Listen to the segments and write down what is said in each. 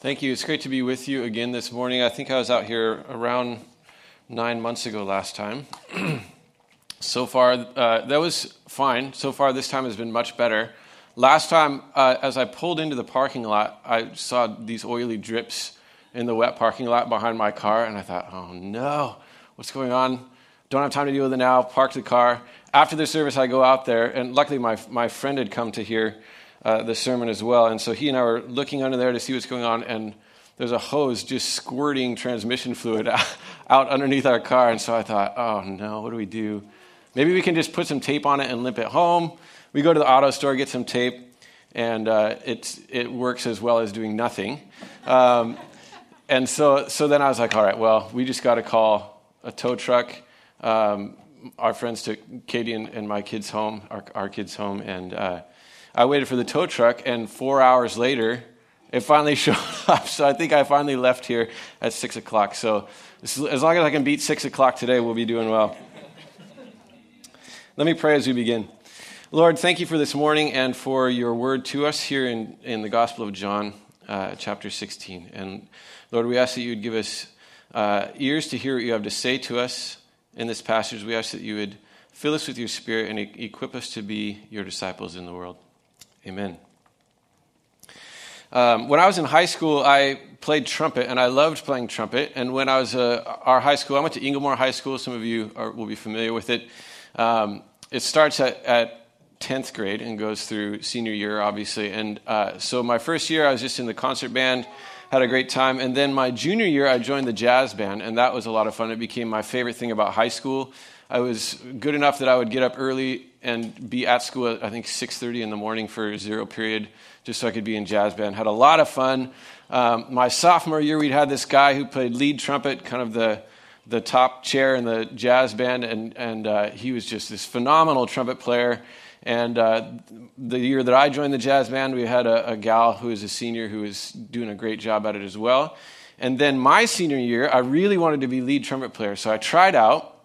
Thank you. It's great to be with you again this morning. I think I was out here around nine months ago last time. so far, uh, that was fine. So far, this time has been much better. Last time, uh, as I pulled into the parking lot, I saw these oily drips in the wet parking lot behind my car, and I thought, oh no, what's going on? Don't have time to deal with it now. Park the car. After the service, I go out there, and luckily, my, my friend had come to hear uh, the sermon as well. And so he and I were looking under there to see what's going on, and there's a hose just squirting transmission fluid out underneath our car. And so I thought, oh no, what do we do? Maybe we can just put some tape on it and limp it home. We go to the auto store, get some tape, and uh, it, it works as well as doing nothing. Um, and so, so then I was like, all right, well, we just got to call a tow truck. Um, our friends took Katie and, and, my kids home, our, our kids home, and uh, I waited for the tow truck, and four hours later, it finally showed up. So I think I finally left here at 6 o'clock. So as long as I can beat 6 o'clock today, we'll be doing well. Let me pray as we begin. Lord, thank you for this morning and for your word to us here in, in the Gospel of John, uh, chapter 16. And Lord, we ask that you would give us uh, ears to hear what you have to say to us in this passage. We ask that you would fill us with your spirit and e- equip us to be your disciples in the world. Amen. Um, when I was in high school, I played trumpet, and I loved playing trumpet. And when I was uh, our high school, I went to Inglemoor High School. Some of you are, will be familiar with it. Um, it starts at, at 10th grade and goes through senior year, obviously. And uh, so my first year, I was just in the concert band, had a great time. And then my junior year, I joined the jazz band, and that was a lot of fun. It became my favorite thing about high school. I was good enough that I would get up early and be at school at I think 6:30 in the morning for zero period, just so I could be in jazz band. Had a lot of fun. Um, my sophomore year, we'd had this guy who played lead trumpet, kind of the the top chair in the jazz band, and and uh, he was just this phenomenal trumpet player. And uh, the year that I joined the jazz band, we had a, a gal who was a senior who was doing a great job at it as well. And then my senior year, I really wanted to be lead trumpet player, so I tried out,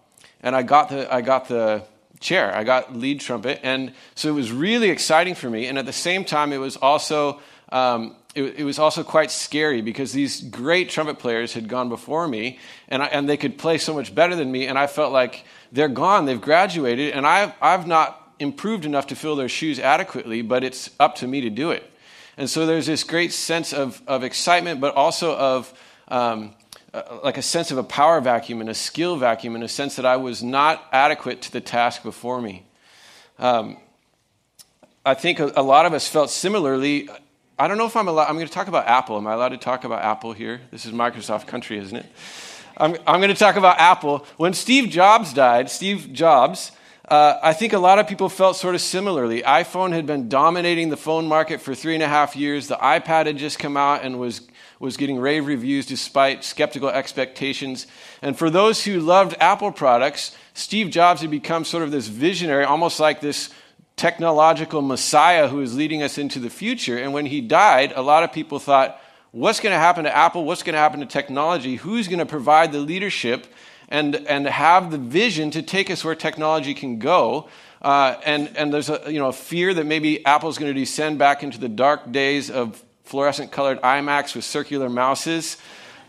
and I got the I got the chair. I got lead trumpet. And so it was really exciting for me. And at the same time, it was also. Um, it, it, was also quite scary because these great trumpet players had gone before me and, I, and they could play so much better than me. And I felt like they're gone, they've graduated, and I've, I've not improved enough to fill their shoes adequately, but it's up to me to do it. And so there's this great sense of, of excitement, but also of um, like a sense of a power vacuum and a skill vacuum in a sense that I was not adequate to the task before me. Um, I think a, a, lot of us felt similarly. I don't know if I'm allowed, I'm going to talk about Apple. Am I allowed to talk about Apple here? This is Microsoft country, isn't it? I'm, I'm going to talk about Apple. When Steve Jobs died, Steve Jobs, uh, I think a lot of people felt sort of similarly. iPhone had been dominating the phone market for three and a half years. The iPad had just come out and was was getting rave reviews despite skeptical expectations. And for those who loved Apple products, Steve Jobs had become sort of this visionary, almost like this technological messiah who is leading us into the future. And when he died, a lot of people thought, what's going to happen to Apple? What's going to happen to technology? Who's going to provide the leadership and, and have the vision to take us where technology can go? Uh, and, and there's a, you know, a fear that maybe Apple's going to descend back into the dark days of fluorescent colored iMacs with circular mouses,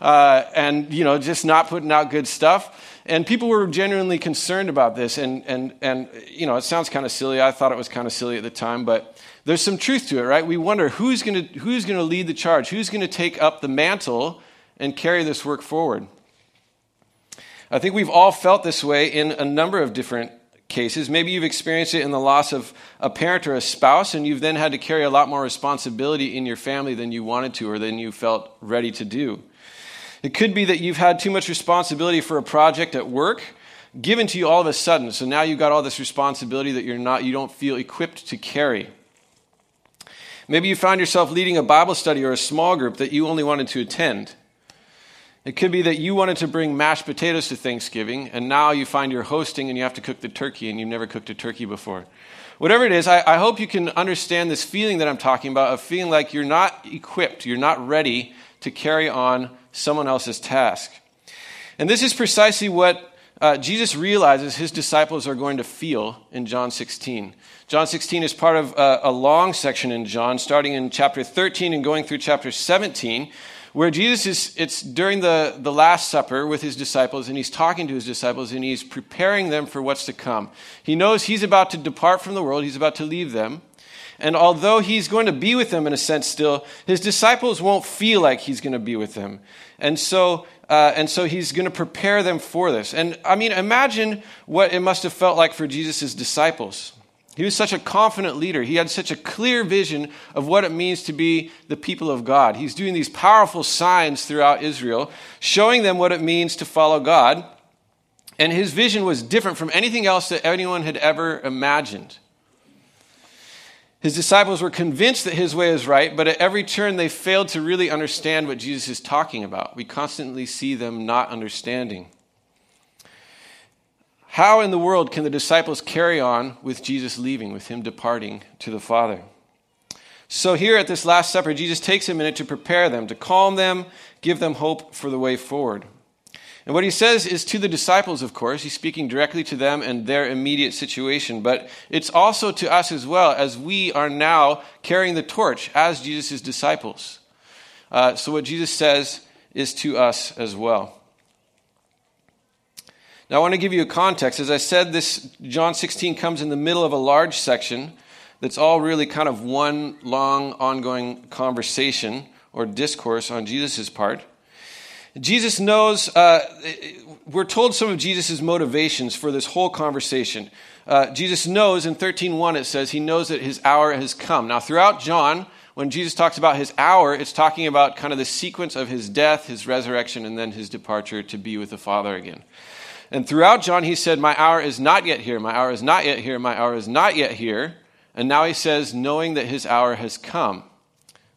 uh, and you know, just not putting out good stuff. And people were genuinely concerned about this. And, and, and you know, it sounds kind of silly. I thought it was kind of silly at the time, but there's some truth to it, right? We wonder who's going to who's going to lead the charge, who's going to take up the mantle and carry this work forward. I think we've all felt this way in a number of different cases. Maybe you've experienced it in the loss of a parent or a spouse, and you've then had to carry a lot more responsibility in your family than you wanted to or than you felt ready to do. It could be that you've had too much responsibility for a project at work given to you all of a sudden. So now you've got all this responsibility that you're not, you don't feel equipped to carry. Maybe you found yourself leading a Bible study or a small group that you only wanted to attend. It could be that you wanted to bring mashed potatoes to Thanksgiving, and now you find you're hosting and you have to cook the turkey, and you've never cooked a turkey before. Whatever it is, I, I, hope you can understand this feeling that I'm talking about of feeling like you're not equipped, you're not ready to carry on someone else's task. And this is precisely what uh, Jesus realizes his disciples are going to feel in John 16. John 16 is part of a, a long section in John, starting in chapter 13 and going through chapter 17 where Jesus is, it's during the, the Last Supper with his disciples, and he's talking to his disciples, and he's preparing them for what's to come. He knows he's about to depart from the world, he's about to leave them. And although he's going to be with them in a sense still, his disciples won't feel like he's going to be with them. And so, uh, and so he's going to prepare them for this. And I mean, imagine what it must have felt like for Jesus' disciples. He was such a confident leader. He had such a clear vision of what it means to be the people of God. He's doing these powerful signs throughout Israel, showing them what it means to follow God. And his vision was different from anything else that anyone had ever imagined. His disciples were convinced that his way is right, but at every turn they failed to really understand what Jesus is talking about. We constantly see them not understanding. How in the world can the disciples carry on with Jesus leaving, with him departing to the Father? So, here at this Last Supper, Jesus takes a minute to prepare them, to calm them, give them hope for the way forward. And what he says is to the disciples, of course. He's speaking directly to them and their immediate situation, but it's also to us as well, as we are now carrying the torch as Jesus' disciples. Uh, so, what Jesus says is to us as well. Now, I want to give you a context. As I said, this John 16 comes in the middle of a large section that's all really kind of one long, ongoing conversation or discourse on Jesus' part. Jesus knows, uh, we're told some of Jesus' motivations for this whole conversation. Uh, Jesus knows in 13.1 it says he knows that his hour has come. Now, throughout John, when Jesus talks about his hour, it's talking about kind of the sequence of his death, his resurrection, and then his departure to be with the Father again. And throughout John, he said, My hour is not yet here, my hour is not yet here, my hour is not yet here. And now he says, knowing that his hour has come.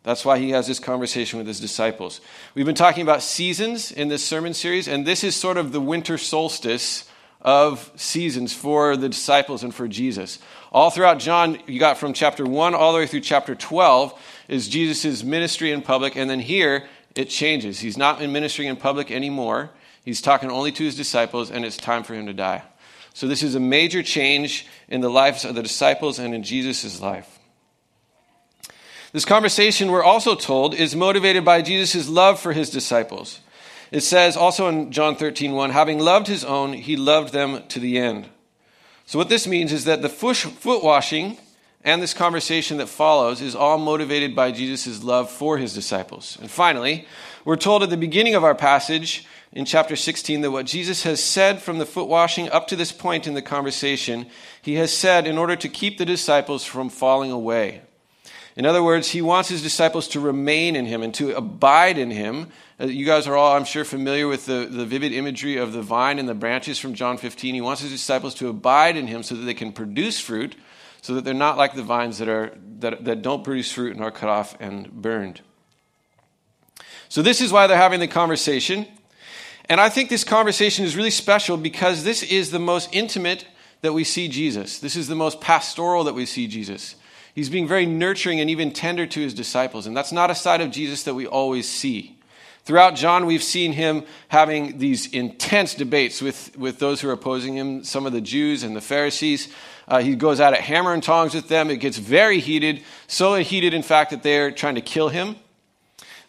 That's why he has this conversation with his disciples. We've been talking about seasons in this sermon series, and this is sort of the winter solstice of seasons for the disciples and for Jesus. All throughout John, you got from chapter 1 all the way through chapter 12 is Jesus' ministry in public, and then here it changes. He's not in ministry in public anymore. He's talking only to his disciples, and it's time for him to die. So, this is a major change in the lives of the disciples and in Jesus' life. This conversation, we're also told, is motivated by Jesus' love for his disciples. It says also in John 13, 1, having loved his own, he loved them to the end. So, what this means is that the foot washing and this conversation that follows is all motivated by Jesus' love for his disciples. And finally, we're told at the beginning of our passage in chapter 16 that what Jesus has said from the foot washing up to this point in the conversation, he has said in order to keep the disciples from falling away. In other words, he wants his disciples to remain in him and to abide in him. Uh, you guys are all, I'm sure, familiar with the, the vivid imagery of the vine and the branches from John 15. He wants his disciples to abide in him so that they can produce fruit, so that they're not like the vines that, are, that, that don't produce fruit and are cut off and burned. So, this is why they're having the conversation. And I think this conversation is really special because this is the most intimate that we see Jesus. This is the most pastoral that we see Jesus. He's being very nurturing and even tender to his disciples. And that's not a side of Jesus that we always see. Throughout John, we've seen him having these intense debates with, with those who are opposing him, some of the Jews and the Pharisees. Uh, he goes out at hammer and tongs with them. It gets very heated, so heated, in fact, that they're trying to kill him.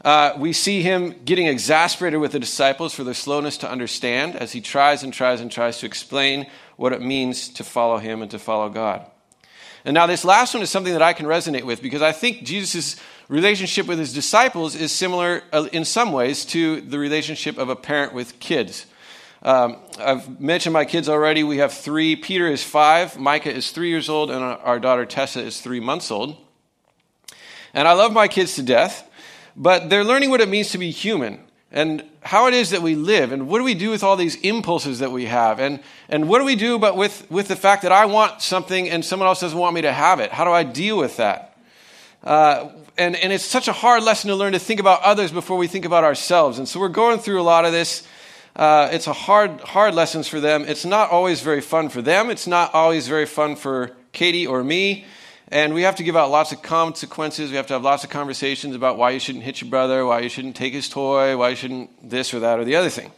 Uh, we see him getting exasperated with the disciples for their slowness to understand as he tries and tries and tries to explain what it means to follow him and to follow God. And now, this last one is something that I can resonate with because I think Jesus' relationship with his disciples is similar uh, in some ways to the relationship of a parent with kids. Um, I've mentioned my kids already. We have three. Peter is five, Micah is three years old, and our daughter Tessa is three months old. And I love my kids to death but they're learning what it means to be human and how it is that we live and what do we do with all these impulses that we have and, and what do we do but with, with the fact that i want something and someone else doesn't want me to have it? How do i deal with that? Uh, and, and it's such a hard lesson to learn to think about others before we think about ourselves. And so we're going through a lot of this. Uh, it's a hard hard lessons for them. It's not always very fun for them. It's not always very fun for katie or me and we have to give out lots of consequences. We have to have lots of conversations about why you shouldn't hit your brother, why you shouldn't take his toy, why you shouldn't this or that or the other thing.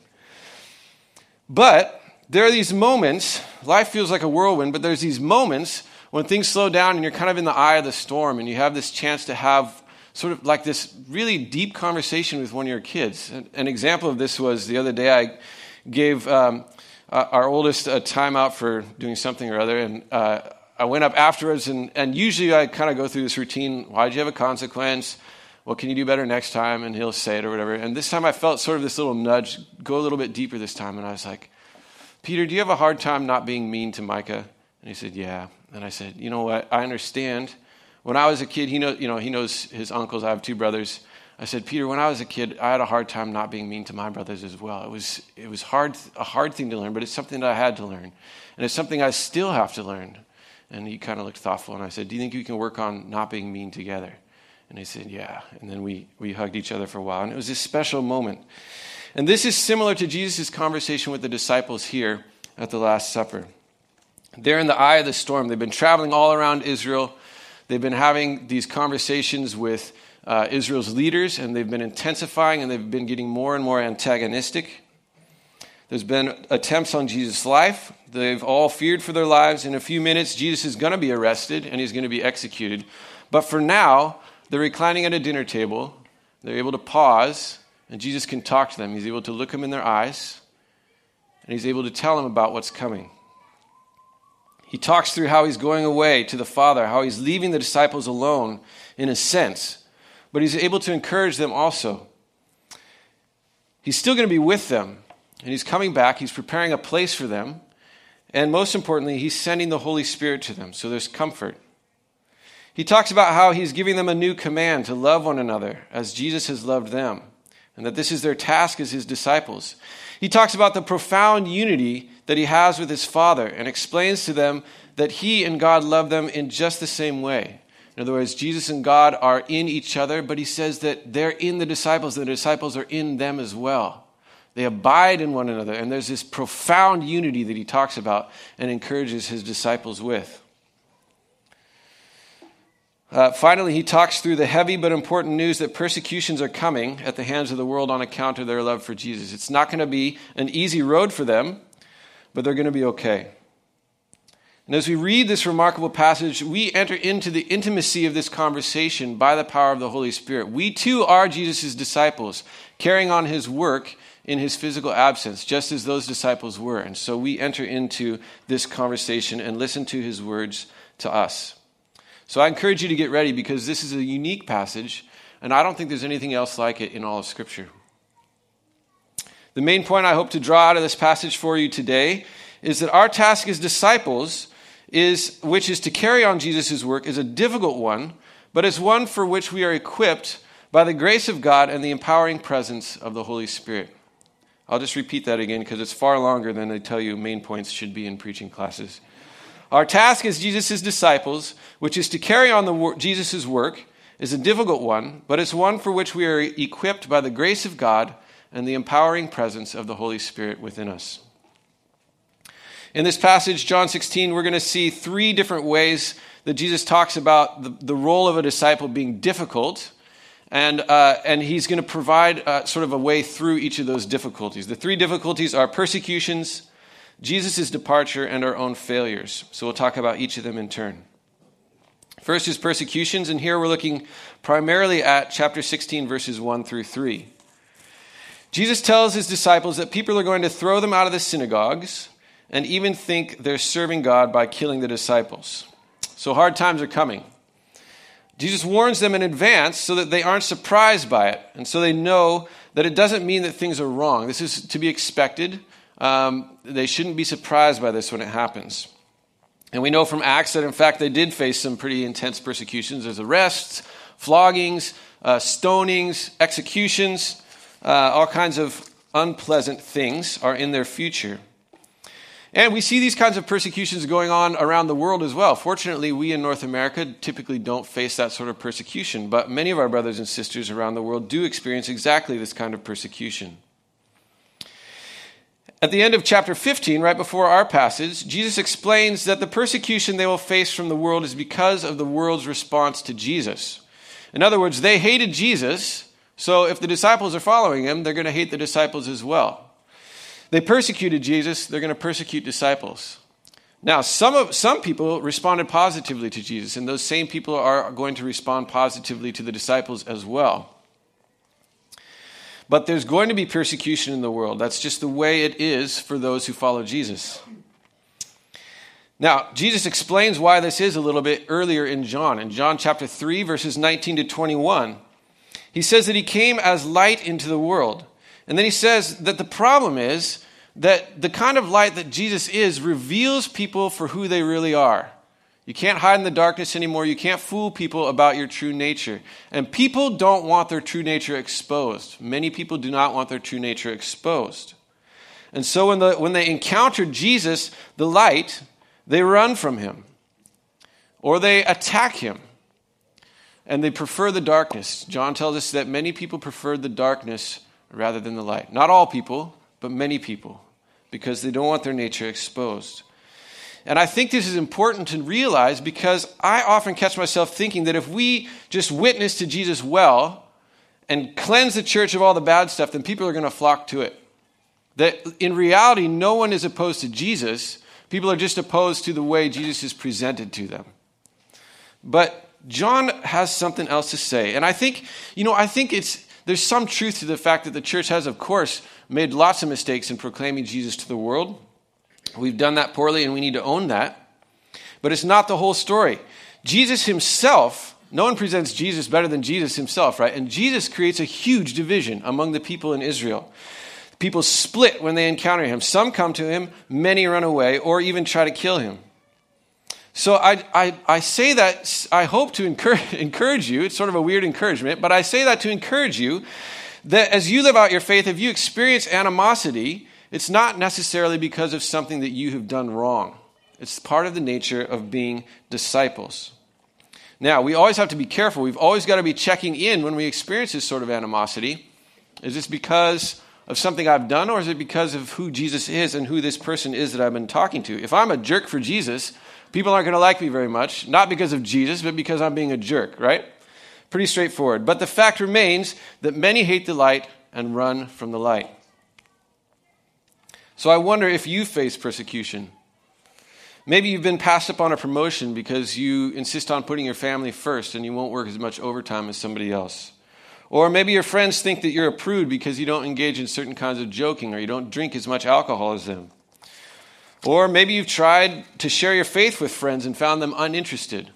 But there are these moments, life feels like a whirlwind, but there's these moments when things slow down and you're kind of in the eye of the storm and you have this chance to have sort of like this really deep conversation with one of your kids. An, example of this was the other day I gave um, uh, our oldest a timeout for doing something or other, and uh, I went up afterwards, and, and usually I kind of go through this routine. Why did you have a consequence? What can you do better next time? And he'll say it or whatever. And this time I felt sort of this little nudge, go a little bit deeper this time. And I was like, Peter, do you have a hard time not being mean to Micah? And he said, Yeah. And I said, You know what? I understand. When I was a kid, he knows, you know, he knows his uncles. I have two brothers. I said, Peter, when I was a kid, I had a hard time not being mean to my brothers as well. It was, it was hard, a hard thing to learn, but it's something that I had to learn. And it's something I still have to learn. And he kind of looked thoughtful, and I said, Do you think we can work on not being mean together? And he said, Yeah. And then we, we hugged each other for a while. And it was this special moment. And this is similar to Jesus' conversation with the disciples here at the Last Supper. They're in the eye of the storm. They've been traveling all around Israel. They've been having these conversations with uh, Israel's leaders, and they've been intensifying and they've been getting more and more antagonistic. There's been attempts on Jesus' life. They've all feared for their lives. In a few minutes, Jesus is going to be arrested and he's going to be executed. But for now, they're reclining at a dinner table. They're able to pause, and Jesus can talk to them. He's able to look them in their eyes, and he's able to tell them about what's coming. He talks through how he's going away to the Father, how he's leaving the disciples alone in a sense, but he's able to encourage them also. He's still going to be with them, and he's coming back. He's preparing a place for them. And most importantly, he's sending the Holy Spirit to them, so there's comfort. He talks about how he's giving them a new command to love one another as Jesus has loved them, and that this is their task as his disciples. He talks about the profound unity that he has with his Father and explains to them that he and God love them in just the same way. In other words, Jesus and God are in each other, but he says that they're in the disciples, and the disciples are in them as well. They abide in one another, and there's this profound unity that he talks about and encourages his disciples with. Uh, finally, he talks through the heavy but important news that persecutions are coming at the hands of the world on account of their love for Jesus. It's not going to be an easy road for them, but they're going to be okay. And as we read this remarkable passage, we enter into the intimacy of this conversation by the power of the Holy Spirit. We too are Jesus' disciples, carrying on his work in his physical absence, just as those disciples were. And so we enter into this conversation and listen to his words to us. So I encourage you to get ready because this is a unique passage, and I don't think there's anything else like it in all of Scripture. The main point I hope to draw out of this passage for you today is that our task as disciples is which is to carry on Jesus' work is a difficult one, but it's one for which we are equipped by the grace of God and the empowering presence of the Holy Spirit. I'll just repeat that again because it's far longer than they tell you main points should be in preaching classes. Our task as Jesus' disciples, which is to carry on the Jesus' work, is a difficult one, but it's one for which we are equipped by the grace of God and the empowering presence of the Holy Spirit within us. In this passage, John 16, we're going to see three different ways that Jesus talks about the, the role of a disciple being difficult, and, uh, and he's going to provide uh, sort of a way through each of those difficulties. The three difficulties are persecutions, Jesus' departure, and our own failures. So we'll talk about each of them in turn. First is persecutions, and here we're looking primarily at chapter 16, verses 1 through 3. Jesus tells his disciples that people are going to throw them out of the synagogues and even think they're serving God by killing the disciples. So hard times are coming. Jesus warns them in advance so that they aren't surprised by it, and so they know that it doesn't mean that things are wrong. This is to be expected. Um, they shouldn't be surprised by this when it happens. And we know from Acts that, in fact, they did face some pretty intense persecutions. There's arrests, floggings, uh, stonings, executions uh, all kinds of unpleasant things are in their future. And we see these kinds of persecutions going on around the world as well. Fortunately, we in North America typically don't face that sort of persecution, but many of our brothers and sisters around the world do experience exactly this kind of persecution. At the end of chapter 15, right before our passage, Jesus explains that the persecution they will face from the world is because of the world's response to Jesus. In other words, they hated Jesus, so if the disciples are following him, they're going to hate the disciples as well. They persecuted Jesus, they're going to persecute disciples. Now, some, of, some people responded positively to Jesus, and those same people are going to respond positively to the disciples as well. But there's going to be persecution in the world. That's just the way it is for those who follow Jesus. Now, Jesus explains why this is a little bit earlier in John. In John chapter 3, verses 19 to 21, he says that he came as light into the world. And then he says that the problem is that the kind of light that Jesus is reveals people for who they really are. You can't hide in the darkness anymore. You can't fool people about your true nature. And people don't want their true nature exposed. Many people do not want their true nature exposed. And so when, the, when they encounter Jesus, the light, they run from him or they attack him and they prefer the darkness. John tells us that many people preferred the darkness rather than the light. Not all people, but many people, because they don't want their nature exposed. And I think this is important to realize because I often catch myself thinking that if we just witness to Jesus well and cleanse the church of all the bad stuff, then people are going to flock to it. That in reality, no one is opposed to Jesus. People are just opposed to the way Jesus is presented to them. But John has something else to say. And I think, you know, I think it's there's some truth to the fact that the church has, of course, made lots of mistakes in proclaiming Jesus to the world. We've done that poorly and we need to own that. But it's not the whole story. Jesus himself, no one presents Jesus better than Jesus himself, right? And Jesus creates a huge division among the people in Israel. People split when they encounter him. Some come to him, many run away, or even try to kill him. So I, I, I say that, I hope to encourage, encourage you. It's sort of a weird encouragement, but I say that to encourage you that as you live out your faith, if you experience animosity, it's not necessarily because of something that you have done wrong. It's part of the nature of being disciples. Now, we always have to be careful. We've always got to be checking in when we experience this sort of animosity. Is this because of something I've done, or is it because of who Jesus is and who this person is that I've been talking to? If I'm a jerk for Jesus, people aren't going to like me very much, not because of Jesus, but because I'm being a jerk, right? Pretty straightforward. But the fact remains that many hate the light and run from the light. So I wonder if you face persecution. Maybe you've been passed up on a promotion because you insist on putting your family first and you won't work as much overtime as somebody else. Or maybe your friends think that you're a prude because you don't engage in certain kinds of joking or you don't drink as much alcohol as them. Or maybe you've tried to share your faith with friends and found them uninterested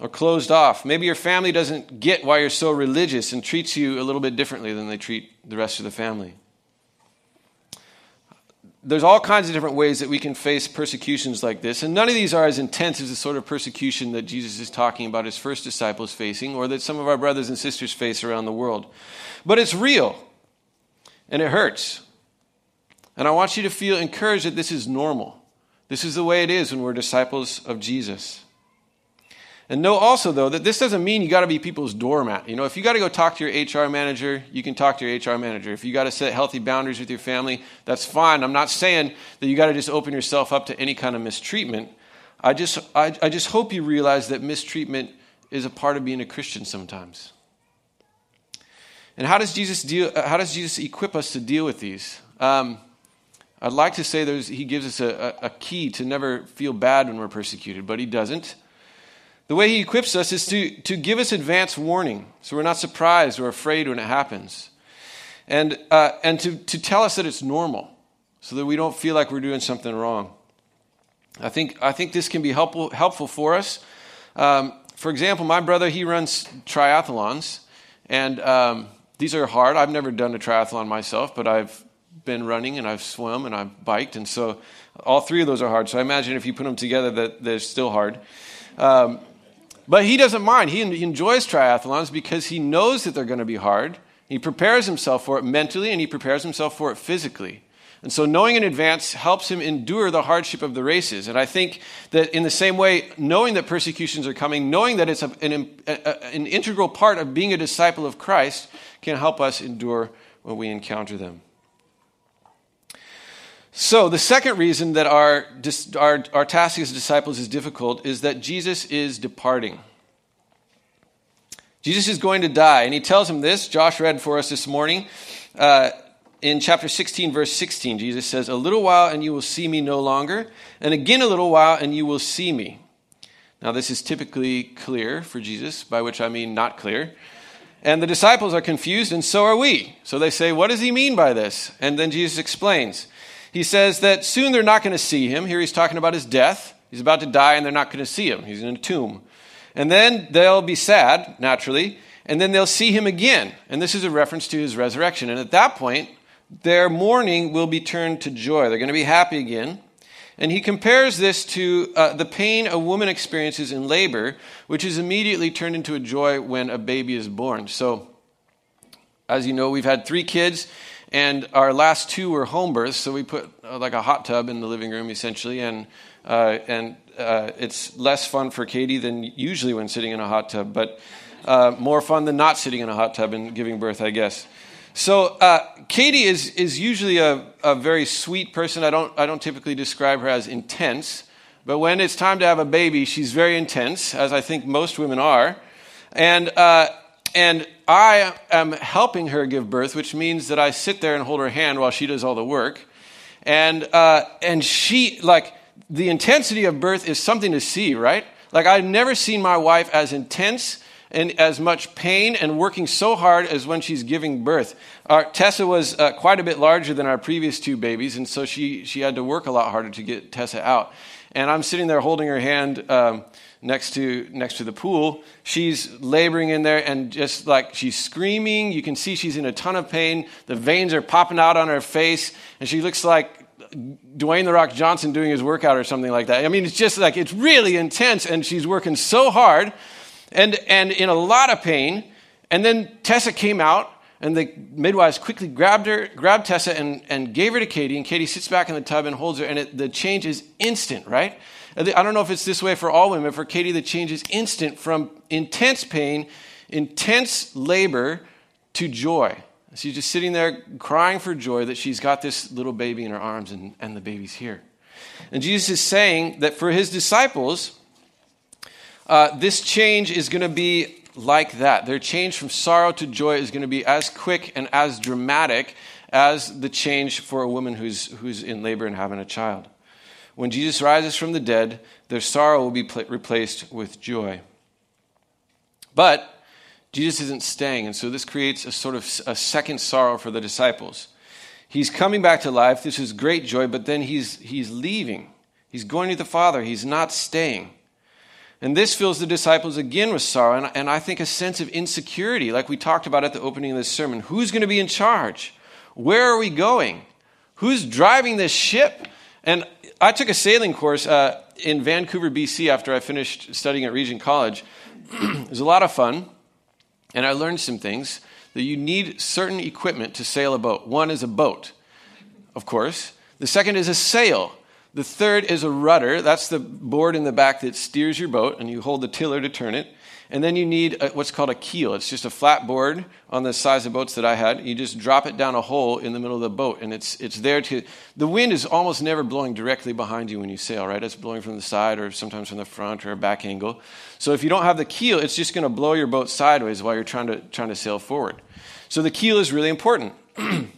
or closed off. Maybe your family doesn't get why you're so religious and treats you a little bit differently than they treat the rest of the family. There's all kinds of different ways that we can face persecutions like this, and none of these are as intense as the sort of persecution that Jesus is talking about his first disciples facing, or that some of our brothers and sisters face around the world. But it's real, and it hurts. And I want you to feel encouraged that this is normal. This is the way it is when we're disciples of Jesus. And know also, though, that this doesn't mean you got to be people's doormat. You know, if you got to go talk to your HR manager, you can talk to your HR manager. If you got to set healthy boundaries with your family, that's fine. I'm not saying that you got to just open yourself up to any kind of mistreatment. I just, I, I just hope you realize that mistreatment is a part of being a Christian sometimes. And how does Jesus deal? How does Jesus equip us to deal with these? Um, I'd like to say he gives us a, a, a key to never feel bad when we're persecuted, but he doesn't. The way he equips us is to, to give us advance warning so we're not surprised or afraid when it happens. And, uh, and to, to tell us that it's normal so that we don't feel like we're doing something wrong. I think, I think this can be helpful, helpful for us. Um, for example, my brother, he runs triathlons, and um, these are hard. I've never done a triathlon myself, but I've been running and I've swum and I've biked, and so all three of those are hard. So I imagine if you put them together, that they're still hard. Um, but he doesn't mind. He enjoys triathlons because he knows that they're going to be hard. He prepares himself for it mentally and he prepares himself for it physically. And so knowing in advance helps him endure the hardship of the races. And I think that in the same way, knowing that persecutions are coming, knowing that it's a, an, a, an integral part of being a disciple of Christ, can help us endure when we encounter them. So, the second reason that our, our, our task as disciples is difficult is that Jesus is departing. Jesus is going to die, and he tells him this. Josh read for us this morning. Uh, in chapter 16, verse 16, Jesus says, A little while and you will see me no longer, and again a little while and you will see me. Now, this is typically clear for Jesus, by which I mean not clear. And the disciples are confused, and so are we. So they say, What does he mean by this? And then Jesus explains. He says that soon they're not going to see him. Here he's talking about his death. He's about to die, and they're not going to see him. He's in a tomb. And then they'll be sad, naturally, and then they'll see him again. And this is a reference to his resurrection. And at that point, their mourning will be turned to joy. They're going to be happy again. And he compares this to uh, the pain a woman experiences in labor, which is immediately turned into a joy when a baby is born. So, as you know, we've had three kids, and our last two were home births. So we put uh, like a hot tub in the living room, essentially, and uh, and uh, it's less fun for Katie than usually when sitting in a hot tub, but uh, more fun than not sitting in a hot tub and giving birth, I guess. So uh, Katie is, is usually a, a very sweet person. I don't, I don't typically describe her as intense, but when it's time to have a baby, she's very intense, as I think most women are. And, uh, and I am helping her give birth, which means that I sit there and hold her hand while she does all the work. And, uh, and she, like, the intensity of birth is something to see, right? Like, I've never seen my wife as intense and as much pain and working so hard as when she's giving birth. Our, Tessa was uh, quite a bit larger than our previous two babies, and so she, she had to work a lot harder to get Tessa out. And I'm sitting there holding her hand um, next, to, next to the pool. She's laboring in there and just like she's screaming. You can see she's in a ton of pain. The veins are popping out on her face, and she looks like Dwayne the Rock Johnson doing his workout or something like that. I mean, it's just like it's really intense, and she's working so hard and, and in a lot of pain. And then Tessa came out, and the midwives quickly grabbed her, grabbed Tessa, and, and gave her to Katie. And Katie sits back in the tub and holds her, and it, the change is instant, right? I don't know if it's this way for all women, but for Katie, the change is instant from intense pain, intense labor, to joy. She's just sitting there crying for joy that she's got this little baby in her arms and, and the baby's here. And Jesus is saying that for his disciples, uh, this change is going to be like that. Their change from sorrow to joy is going to be as quick and as dramatic as the change for a woman who's, who's in labor and having a child. When Jesus rises from the dead, their sorrow will be pl- replaced with joy. But Jesus isn't staying, and so this creates a sort of a second sorrow for the disciples. He's coming back to life. This is great joy, but then he's, he's leaving. He's going to the Father. He's not staying. And this fills the disciples again with sorrow and, and I think a sense of insecurity, like we talked about at the opening of this sermon. Who's going to be in charge? Where are we going? Who's driving this ship? And I took a sailing course uh, in Vancouver, BC, after I finished studying at Regent College. it was a lot of fun, and I learned some things that you need certain equipment to sail a boat. One is a boat, of course. The second is a sail. The third is a rudder. That's the board in the back that steers your boat, and you hold the tiller to turn it. And then you need a, what's called a keel. It's just a flat board on the size of boats that I had. You just drop it down a hole in the middle of the boat, and it's, it's there to. The wind is almost never blowing directly behind you when you sail, right? It's blowing from the side or sometimes from the front or a back angle. So if you don't have the keel, it's just going to blow your boat sideways while you're trying to, trying to sail forward. So the keel is really important. and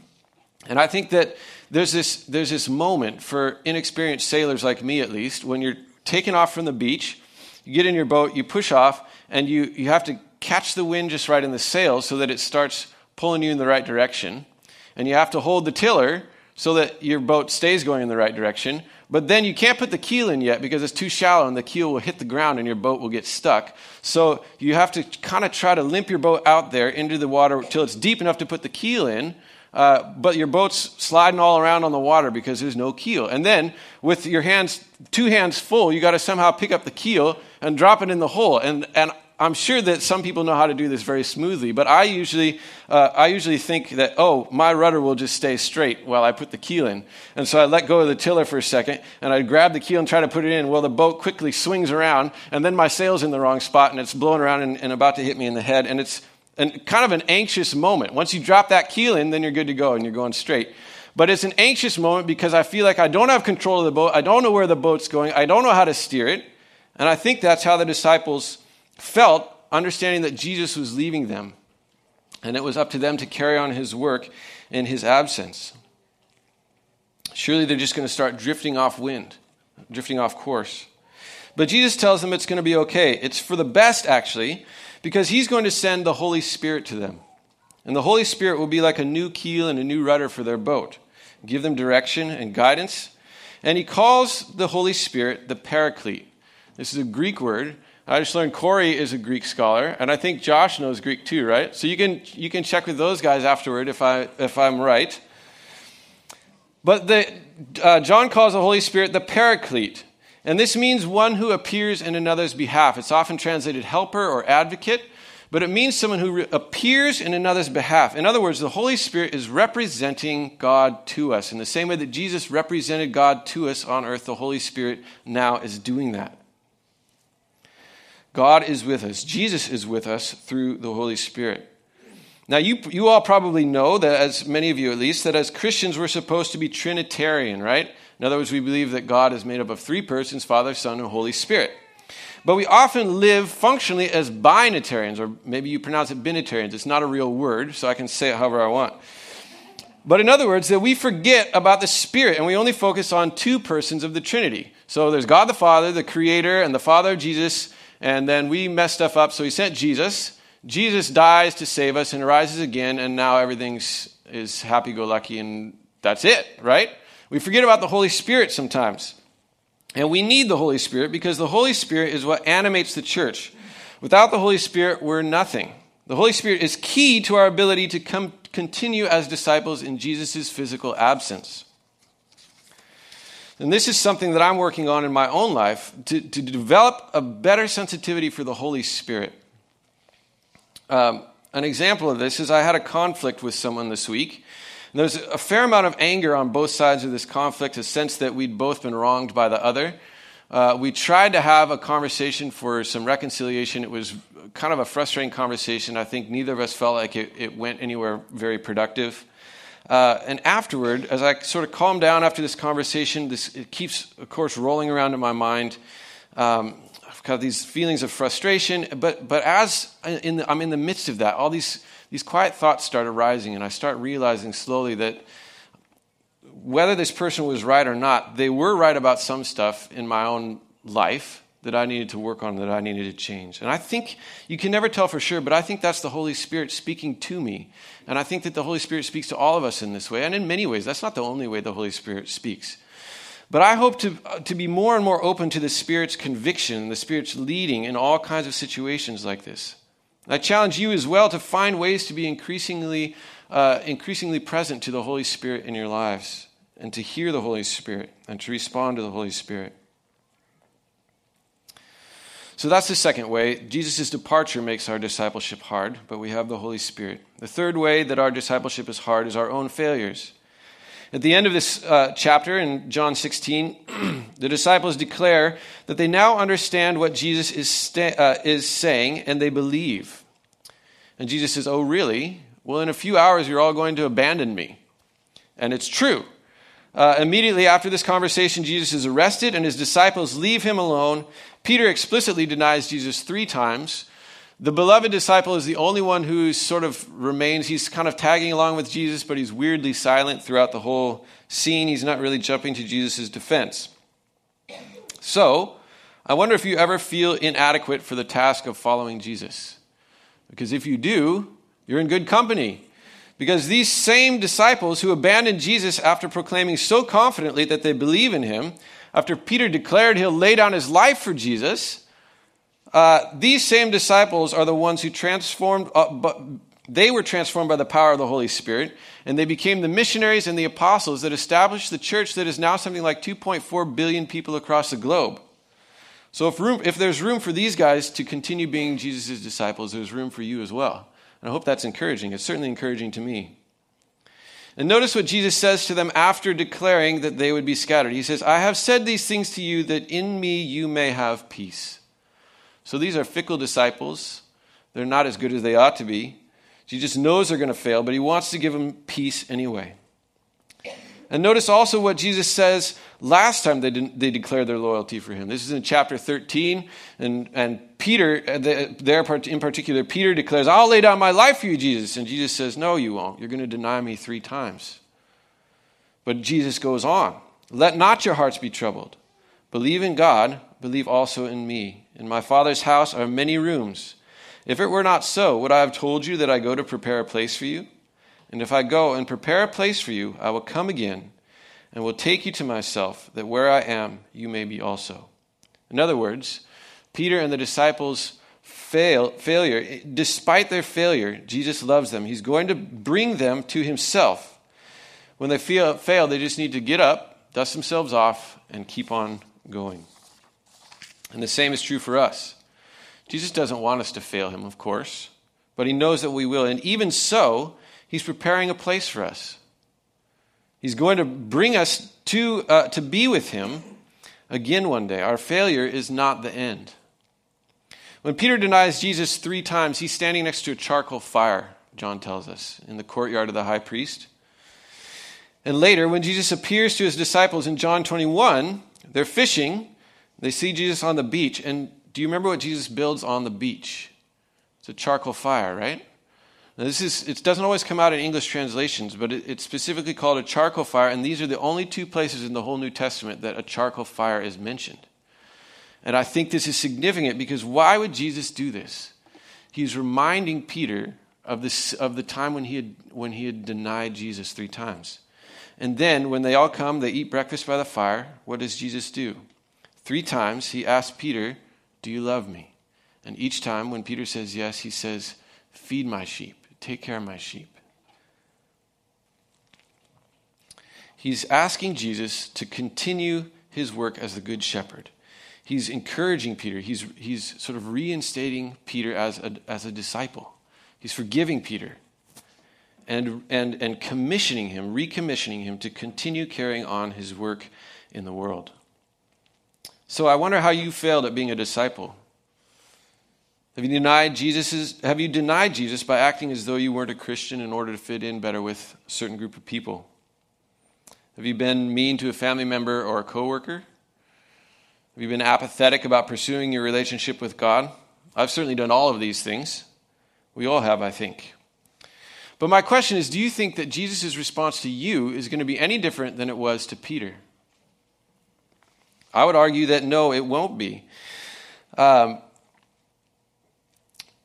I think that there's this, there's this moment for inexperienced sailors like me, at least, when you're taking off from the beach, you get in your boat, you push off, and you, you have to catch the wind just right in the sail so that it starts pulling you in the right direction. And you have to hold the tiller so that your boat stays going in the right direction. But then you can't put the keel in yet because it's too shallow and the keel will hit the ground and your boat will get stuck. So you have to kind of try to limp your boat out there into the water till it's deep enough to put the keel in uh, but your boat's sliding all around on the water because there's no keel. And then, with your hands, two hands full, you got to somehow pick up the keel and drop it in the hole. And, and I'm sure that some people know how to do this very smoothly, but I usually, uh, I usually think that, oh, my rudder will just stay straight while I put the keel in. And so I let go of the tiller for a second, and I grab the keel and try to put it in. Well, the boat quickly swings around, and then my sail's in the wrong spot, and it's blowing around and, and about to hit me in the head. And it's, and kind of an anxious moment. Once you drop that keel in, then you're good to go and you're going straight. But it's an anxious moment because I feel like I don't have control of the boat. I don't know where the boat's going. I don't know how to steer it. And I think that's how the disciples felt, understanding that Jesus was leaving them. and it was up to them to carry on his work in his absence. Surely they're just going to start drifting off wind, drifting off course. But Jesus tells them it's going to be okay. It's for the best, actually, because he's going to send the Holy Spirit to them. And the Holy Spirit will be like a new keel and a new rudder for their boat, give them direction and guidance. And he calls the Holy Spirit the Paraclete. This is a Greek word. I just learned Corey is a Greek scholar, and I think Josh knows Greek too, right? So you can, you can check with those guys afterward if, I, if I'm right. But the, uh, John calls the Holy Spirit the Paraclete. And this means one who appears in another's behalf. It's often translated helper or advocate, but it means someone who re- appears in another's behalf. In other words, the Holy Spirit is representing God to us. In the same way that Jesus represented God to us on earth, the Holy Spirit now is doing that. God is with us. Jesus is with us through the Holy Spirit. Now, you, you all probably know that, as many of you at least, that as Christians we're supposed to be Trinitarian, right? In other words, we believe that God is made up of three persons Father, Son, and Holy Spirit. But we often live functionally as binitarians, or maybe you pronounce it binitarians. It's not a real word, so I can say it however I want. But in other words, that we forget about the Spirit and we only focus on two persons of the Trinity. So there's God the Father, the Creator, and the Father of Jesus, and then we mess stuff up, so He sent Jesus. Jesus dies to save us and rises again, and now everything's is happy go lucky, and that's it, right? We forget about the Holy Spirit sometimes. And we need the Holy Spirit because the Holy Spirit is what animates the church. Without the Holy Spirit, we're nothing. The Holy Spirit is key to our ability to come, continue as disciples in Jesus' physical absence. And this is something that I'm working on in my own life to, to develop a better sensitivity for the Holy Spirit. Um, an example of this is I had a conflict with someone this week there's a fair amount of anger on both sides of this conflict, a sense that we'd both been wronged by the other. Uh, we tried to have a conversation for some reconciliation. It was kind of a frustrating conversation. I think neither of us felt like it, it went anywhere very productive. Uh, and afterward, as I sort of calmed down after this conversation, this it keeps, of course, rolling around in my mind. Um, I've got these feelings of frustration, but but as in the, I'm in the midst of that, all these these quiet thoughts start arising, and I start realizing slowly that whether this person was right or not, they were right about some stuff in my own life that I needed to work on, that I needed to change. And I think you can never tell for sure, but I think that's the Holy Spirit speaking to me. And I think that the Holy Spirit speaks to all of us in this way. And in many ways, that's not the only way the Holy Spirit speaks. But I hope to, uh, to be more and more open to the Spirit's conviction, the Spirit's leading in all kinds of situations like this. I challenge you as well to find ways to be increasingly, uh, increasingly present to the Holy Spirit in your lives and to hear the Holy Spirit and to respond to the Holy Spirit. So that's the second way. Jesus' departure makes our discipleship hard, but we have the Holy Spirit. The third way that our discipleship is hard is our own failures. At the end of this uh, chapter in John 16, the disciples declare that they now understand what Jesus is, sta- uh, is saying and they believe. And Jesus says, Oh, really? Well, in a few hours, you're all going to abandon me. And it's true. Uh, immediately after this conversation, Jesus is arrested and his disciples leave him alone. Peter explicitly denies Jesus three times. The beloved disciple is the only one who sort of remains. He's kind of tagging along with Jesus, but he's weirdly silent throughout the whole scene. He's not really jumping to Jesus' defense. So, I wonder if you ever feel inadequate for the task of following Jesus. Because if you do, you're in good company. Because these same disciples who abandoned Jesus after proclaiming so confidently that they believe in him, after Peter declared he'll lay down his life for Jesus, uh, these same disciples are the ones who transformed, uh, but they were transformed by the power of the Holy Spirit, and they became the missionaries and the apostles that established the church that is now something like 2.4 billion people across the globe. So, if, room, if there's room for these guys to continue being Jesus' disciples, there's room for you as well. And I hope that's encouraging. It's certainly encouraging to me. And notice what Jesus says to them after declaring that they would be scattered. He says, I have said these things to you that in me you may have peace. So these are fickle disciples. They're not as good as they ought to be. Jesus knows they're going to fail, but he wants to give them peace anyway. And notice also what Jesus says last time they, they declared their loyalty for him. This is in chapter 13. And, and Peter, uh, there in particular, Peter declares, I'll lay down my life for you, Jesus. And Jesus says, No, you won't. You're going to deny me three times. But Jesus goes on Let not your hearts be troubled. Believe in God, believe also in me. In my Father's house are many rooms. If it were not so, would I have told you that I go to prepare a place for you? And if I go and prepare a place for you, I will come again and will take you to myself, that where I am, you may be also. In other words, Peter and the disciples fail, failure, despite their failure, Jesus loves them. He's going to bring them to himself. When they feel, fail, they just need to get up, dust themselves off, and keep on going. And the same is true for us. Jesus doesn't want us to fail him, of course, but he knows that we will. And even so, He's preparing a place for us. He's going to bring us to, uh, to be with Him again one day. Our failure is not the end. When Peter denies Jesus three times, he's standing next to a charcoal fire, John tells us, in the courtyard of the high priest. And later, when Jesus appears to his disciples in John 21, they're fishing. They see Jesus on the beach. And do you remember what Jesus builds on the beach? It's a charcoal fire, right? Now, this is, it doesn't always come out in English translations, but it, it's specifically called a charcoal fire, and these are the only two places in the whole New Testament that a charcoal fire is mentioned. And I think this is significant because why would Jesus do this? He's reminding Peter of, this, of the time when he, had, when he had denied Jesus three times. And then, when they all come, they eat breakfast by the fire. What does Jesus do? Three times he asks Peter, Do you love me? And each time, when Peter says yes, he says, Feed my sheep. Take care of my sheep. He's asking Jesus to continue his work as the good shepherd. He's encouraging Peter. He's, he's sort of reinstating Peter as a, as a disciple. He's forgiving Peter and, and, and commissioning him, recommissioning him to continue carrying on his work in the world. So I wonder how you failed at being a disciple. Have you denied Jesus? Have you denied Jesus by acting as though you weren't a Christian in order to fit in better with a certain group of people? Have you been mean to a family member or a coworker? Have you been apathetic about pursuing your relationship with God? I've certainly done all of these things. We all have, I think. But my question is do you think that Jesus' response to you is going to be any different than it was to Peter? I would argue that no, it won't be. Um,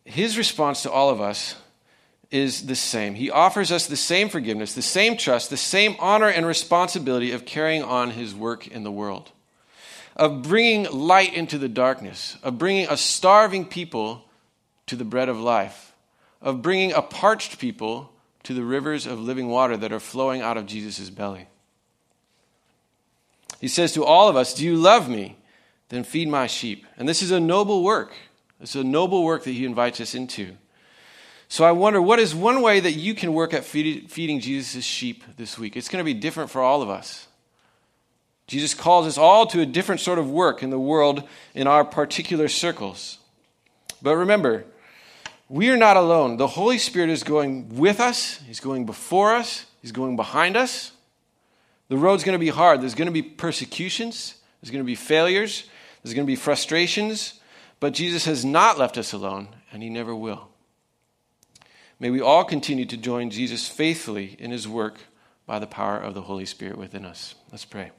his response to all of us is the same. He offers us the same forgiveness, the same trust, the same honor and responsibility of carrying on his work in the world, of bringing light into the darkness, of bringing a starving people to the bread of life, of bringing a parched people to the rivers of living water that are flowing out of Jesus' belly. He says to all of us, Do you love me? Then feed my sheep. And this is a noble work. It's a noble work that he invites us into. So I wonder, what is one way that you can work at feeding Jesus' sheep this week? It's going to be different for all of us. Jesus calls us all to a different sort of work in the world in our particular circles. But remember, we are not alone. The Holy Spirit is going with us, He's going before us, He's going behind us. The road's going to be hard. There's going to be persecutions, there's going to be failures, there's going to be frustrations, but Jesus has not left us alone, and he never will. May we all continue to join Jesus faithfully in his work by the power of the Holy Spirit within us. Let's pray.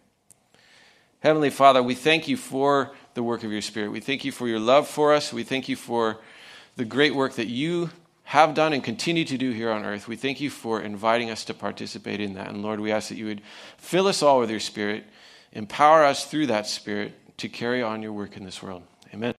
Heavenly Father, we thank you for the work of your Spirit. We thank you for your love for us. We thank you for the great work that you have done and continue to do here on earth. We thank you for inviting us to participate in that. And Lord, we ask that you would fill us all with your Spirit, empower us through that Spirit to carry on your work in this world.